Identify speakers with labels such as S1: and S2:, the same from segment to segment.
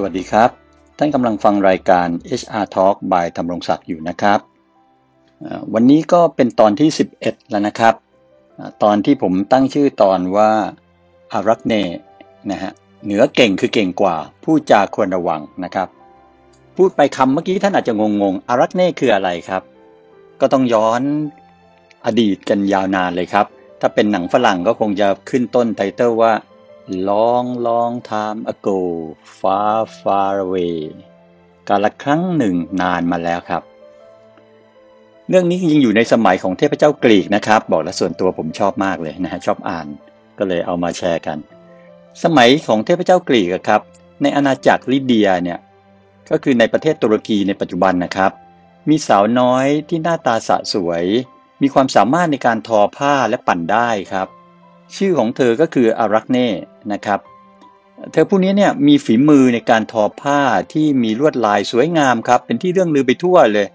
S1: สวัสดีครับ ท่านกำลังฟังรายการ HR Talk by ธำรงศักดิ์อยู่นะครับ วันนี้ก็เป็นตอนที่ 11 แล้วนะครับ ตอนที่ผมตั้งชื่อตอนว่าอารักเนนะฮะเหนือเก่งคือเก่งกว่า ผู้จาควรระวังนะครับ พูดไปคำเมื่อกี้ท่านอาจจะงงๆอารักเน่คืออะไรครับ ก็ต้องย้อนอดีตกันยาวนานเลยครับ ถ้าเป็นหนังฝรั่งก็คงจะขึ้นต้นไตเติลว่า long long time ago far far away กาลครั้งหนึ่งนานมาแล้วครับ เรื่องนี้ยังอยู่ในสมัยของเทพเจ้ากรีกนะครับ บอกแล้วส่วนตัวผมชอบมากเลยนะฮะชอบอ่านก็เลยเอามาแชร์กัน สมัยของเทพเจ้ากรีกครับ ในอาณาจักรลิเดียเนี่ยก็คือในประเทศตุรกีในปัจจุบันนะครับ มีสาวน้อยที่หน้าตาสะสวย มีความสามารถในการทอผ้าและปั่นได้ครับ ชื่อของเธอก็คืออารักเน่นะครับ เธอผู้นี้เนี่ยมีฝีมือในการทอผ้าที่มีลวดลายสวยงามครับ เป็นที่เรื่องลือไปทั่วเลย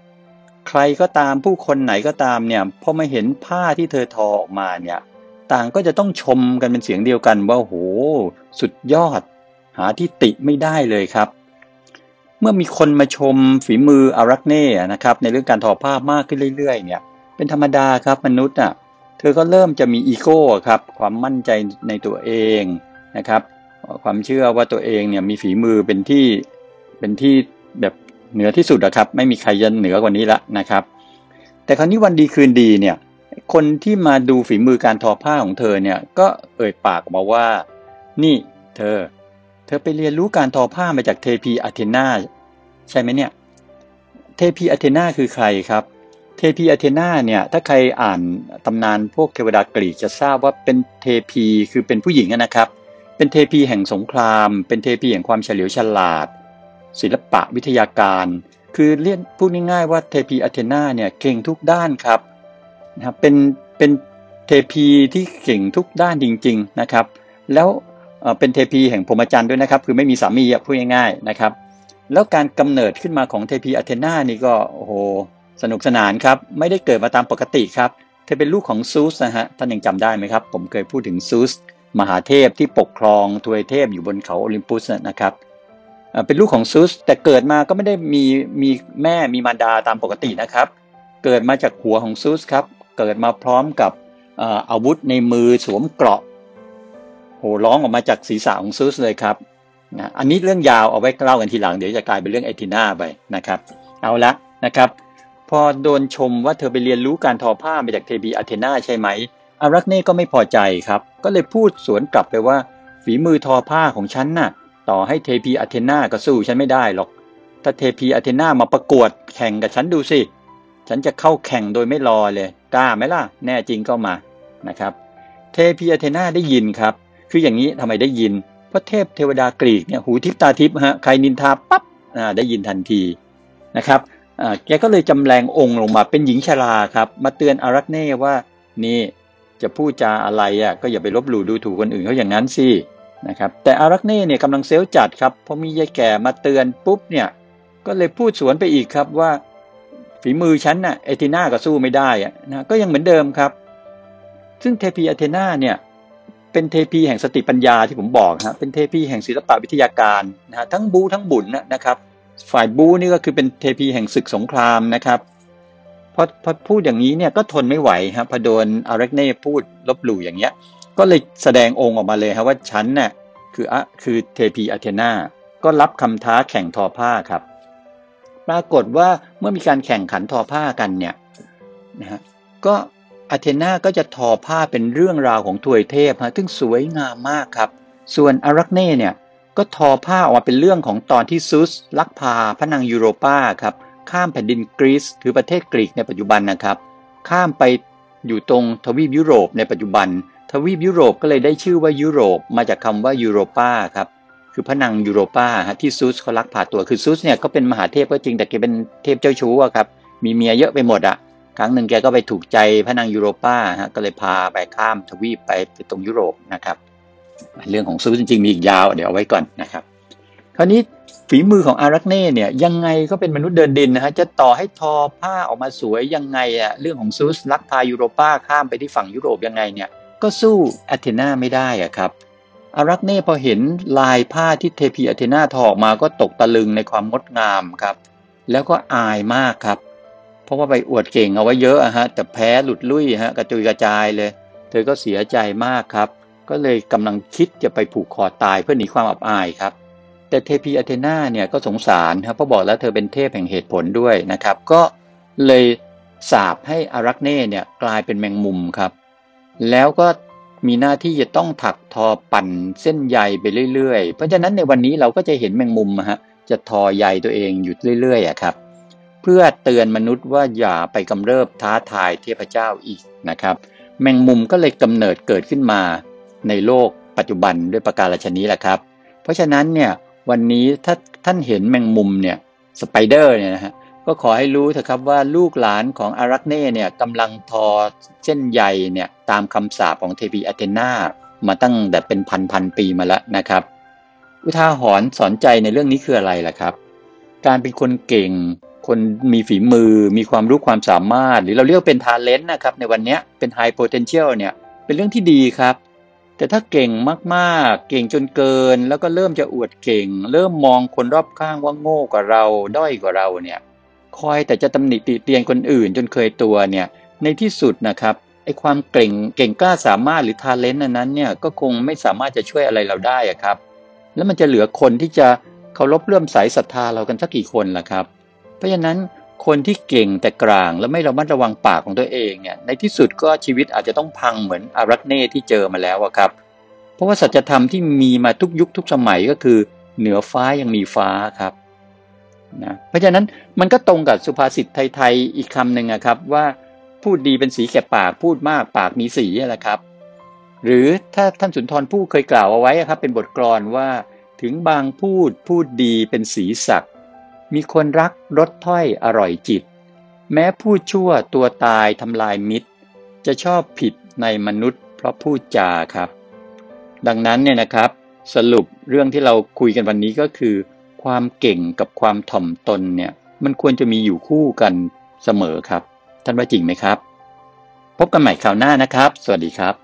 S1: ใครก็ตามผู้คนไหนก็ตามเนี่ยพอมาเห็นผ้าที่เธอทอออกมาเนี่ย ต่างก็จะต้องชมกันเป็นเสียงเดียวกันว่าโหสุดยอด หาที่ติไม่ได้เลยครับ เมื่อมีคนมาชมฝีมืออารักเน่นะครับ ในเรื่องการทอผ้ามากขึ้นเรื่อย ๆ เนี่ย เป็นธรรมดาครับมนุษย์อะ เธอก็เริ่มจะมีอีโก้ครับ ความมั่นใจในตัวเองนะครับ ความเชื่อว่าตัวเองเนี่ยมีฝีมือเป็นที่เป็นที่แบบเหนือที่สุดนะครับ ไม่มีใครยันเหนือกว่านี้ละนะครับ แต่คราวนี้วันดีคืนดีเนี่ย คนที่มาดูฝีมือการทอผ้าของเธอเนี่ย ก็เอ่ยปากมาว่า นี่เธอ เธอไปเรียนรู้การทอผ้ามาจากเทพีอาเทนาใช่ไหมเนี่ย เทพีอาเทนาคือใครครับ เทพีอเทนาเนี่ย ถ้าใครอ่านตำนานพวกเทวดากรีกจะทราบว่าเป็นเทพีคือเป็นผู้หญิงนะครับ เป็นเทพีแห่งสงคราม เป็นเทพีแห่งความเฉลียวฉลาด ศิลปะวิทยาการ คือเรียกพูดง่ายๆว่าเทพีอเทนาเนี่ยเก่งทุกด้านครับนะครับเป็นเป็นเทพีที่เก่งทุกด้านจริง ๆนะครับ แล้วเป็นเทพีแห่งพรหมจรรย์ด้วยนะครับ คือไม่มีสามีพูดง่ายๆนะครับ แล้วการกำเนิดขึ้นมาของเทพีอเทนานี่ก็โอ้โห สนุกสนานครับ ไม่ได้เกิดมาตามปกติครับ เธอเป็นลูกของซูสนะฮะ ท่านยังจำได้ไหมครับ ผมเคยพูดถึงซูส มหาเทพที่ปกครองทวยเทพอยู่บนเขาโอลิมปุสนะครับ เป็นลูกของซูส แต่เกิดมาก็ไม่ได้มีมีแม่มีมารดาตามปกตินะครับ เกิดมาจากหัวของซูสครับ เกิดมาพร้อมกับอาวุธในมือสวมเกราะโหร้องออกมาจากศีรษะของซูสเลยครับนะอันนี้เรื่องยาวเอาไว้เล่ากันทีหลังเดี๋ยวจะกลายเป็นเรื่องไอทีน่าไปนะครับ เอาละนะครับ พอโดนชมว่าเธอไปเรียนรู้การทอผ้ามาจากเทพีอาเทนาใช่ไหม อารักเน่ก็ไม่พอใจครับ ก็เลยพูดสวนกลับไปว่า ฝีมือทอผ้าของฉันน่ะ ต่อให้เทพีอาเทนาก็สู้ฉันไม่ได้หรอก ถ้าเทพีอาเทนามาประกวดแข่งกับฉันดูสิ ฉันจะเข้าแข่งโดยไม่รอเลย กล้าไหมล่ะ แน่จริงก็มา นะครับ เทพีอาเทนาได้ยินครับ คืออย่างนี้ทำไมได้ยิน เพราะเทพเทวดากรีกเนี่ยหูทิพตาทิพฮะ ใครนินทาปั๊บได้ยินทันทีนะครับ แกก็เลยจำแรงองค์ลงมาเป็นหญิงชราครับ มาเตือนอารักเน่ว่านี่จะพูดจาอะไรอะก็อย่าไปลบหลู่ดูถูกคนอื่นเขาอย่างนั้นสินะครับแต่อารักเน่เนี่ยกำลังเซลจัดครับพอมียายแก่มาเตือนปุ๊บเนี่ยก็เลยพูดสวนไปอีกครับว่าฝีมือฉันน่ะเอติน่าก็สู้ไม่ได้อะนะก็ยังเหมือนเดิมครับ ซึ่งเทพีอเทนาเนี่ยเป็นเทพีแห่งสติปัญญาที่ผมบอกฮะเป็นเทพีแห่งศิลปะวิทยาการนะฮะทั้งบูทั้งบุญนะครับ ฝ่ายบูนี่ก็คือเป็นเทพีแห่งศึกสงครามนะครับพอพอพูดอย่างนี้เนี่ยก็ทนไม่ไหวครับพอโดนอารักเน่พูดลบหลู่อย่างเงี้ย ก็เลยแสดงองค์ออกมาเลยครับว่าฉันเนี่ยคืออะคือเทพีอาเทนาก็รับคำท้าแข่งทอผ้าครับ ปรากฏว่าเมื่อมีการแข่งขันทอผ้ากันเนี่ยนะฮะก็อาเทนาก็จะทอผ้าเป็นเรื่องราวของถวยเทพฮะซึ่งสวยงามมากครับ ส่วนอารักเน่เนี่ย ก็ทอผ้าออกมาเป็นเรื่องของตอนที่ซุสลักพาพระนางยูโรปาครับข้ามแผ่นดินกรีซคือประเทศกรีกในปัจจุบันนะครับ ข้ามไปอยู่ตรงทวีปยุโรปในปัจจุบัน ทวีปยุโรปก็เลยได้ชื่อว่ายุโรปมาจากคำว่ายูโรปาครับคือพระนางยูโรปาฮะที่ซุสเขาลักพาตัวคือซุสเนี่ยก็เป็นมหาเทพก็จริงแต่แกเป็นเทพเจ้าชู้ครับมีเมียเยอะไปหมดอะครั้งหนึ่งแกก็ไปถูกใจพระนางยูโรปาฮะก็เลยพาไปข้ามทวีปไปไปตรงยุโรปนะครับ เรื่องของซูจริงๆมีอีกยาวเดี๋ยวเอาไว้ก่อนนะครับ คราวนี้ฝีมือของอารักเน่เนี่ยยังไงก็เป็นมนุษย์เดินดินนะฮะจะต่อให้ทอผ้าออกมาสวยยังไงอะเรื่องของซูสลักพายูโรป้าข้ามไปที่ฝั่งยุโรปยังไงเนี่ยก็สู้แอเทนาไม่ได้อะครับอารักเน่พอเห็นลายผ้าที่เทพีอเทนาทอออกมาก็ตกตะลึงในความงดงามครับ แล้วก็อายมากครับ เพราะว่าไปอวดเก่งเอาไว้เยอะอะฮะแต่แพ้หลุดลุ่ยฮะกระจุยกระจายเลย เธอก็เสียใจมากครับ ก็เลยกำลังคิดจะไปผูกคอตายเพื่อหนีความอับอายครับ แต่เทพีอเทนาเนี่ยก็สงสารครับเพราะบอกแล้วเธอเป็นเทพแห่งเหตุผลด้วยนะครับ ก็เลยสาบให้อารักเน่เนี่ยกลายเป็นแมงมุมครับ แล้วก็มีหน้าที่จะต้องถักทอปั่นเส้นใยไปเรื่อยๆ เพราะฉะนั้นในวันนี้เราก็จะเห็นแมงมุมฮะจะทอใยตัวเองอยู่เรื่อยๆอะครับ เพื่อเตือนมนุษย์ว่าอย่าไปกำเริบท้าทายเทพเจ้าอีกนะครับ แมงมุมก็เลยกำเนิดเกิดขึ้นมา ในโลกปัจจุบันด้วยประการฉนี้แหละครับ เพราะฉะนั้นเนี่ยวันนี้ถ้าท่านเห็นแมงมุมเนี่ย spider เนี่ยนะฮะก็ขอให้รู้เถอะครับว่าลูกหลานของอารักเน่เนี่ยกำลังทอเส้นใยเนี่ยตามคำสาปของเทพีอเธนามาตั้งแต่เป็นพันพันปีมาแล้วนะครับ อุทาหรณ์สอนใจในเรื่องนี้คืออะไรล่ะครับ การเป็นคนเก่ง คนมีฝีมือ มีความรู้ความสามารถ หรือเราเรียกเป็น talent นะครับในวันนี้เป็น high potential เนี่ยเป็นเรื่องที่ดีครับ แต่ถ้าเก่งมากๆ เก่งจนเกิน แล้วก็เริ่มจะอวดเก่ง เริ่มมองคนรอบข้างว่าโง่กว่าเรา ด้อยกว่าเราเนี่ย คอยแต่จะตำหนิติเตียนคนอื่นจนเคยตัวเนี่ย ในที่สุดนะครับไอ้ความเก่งเก่งกล้าสามารถหรือทาเลนต์นั้นเนี่ยก็คงไม่สามารถจะช่วยอะไรเราได้อะครับ แล้วมันจะเหลือคนที่จะเคารพเลื่อมใสศรัทธาเรากันสักกี่คนล่ะครับ เพราะฉะนั้น คนที่เก่งแต่กลางและไม่ระมัดระวังปากของตัวเองเนี่ยในที่สุดก็ชีวิตอาจจะต้องพังเหมือนอารักเน่ที่เจอมาแล้วอะครับ เพราะว่าสัจธรรมที่มีมาทุกยุคทุกสมัยก็คือ เหนือฟ้ายังมีฟ้าครับนะเพราะฉะนั้นมันก็ตรงกับสุภาษิตไทยๆอีกคำหนึ่งครับว่าพูดดีเป็นสีแก่ปากพูดมากปากมีสีแหละครับ หรือถ้าท่านสุนทรภู่เคยกล่าวเอาไว้ครับเป็นบทกลอนว่าถึงบางพูดพูดดีเป็นสีสัก มีคนรักรสถ้อยอร่อยจิต แม้พูดชั่วตัวตายทำลายมิตร จะชอบผิดในมนุษย์ เพราะพูดจาครับ ดังนั้นเนี่ยนะครับ สรุปเรื่องที่เราคุยกันวันนี้ก็คือ ความเก่งกับความถ่อมตนเนี่ย มันควรจะมีอยู่คู่กันเสมอครับ ท่านว่าจริงไหมครับ พบกันใหม่คราวหน้านะครับ สวัสดีครับ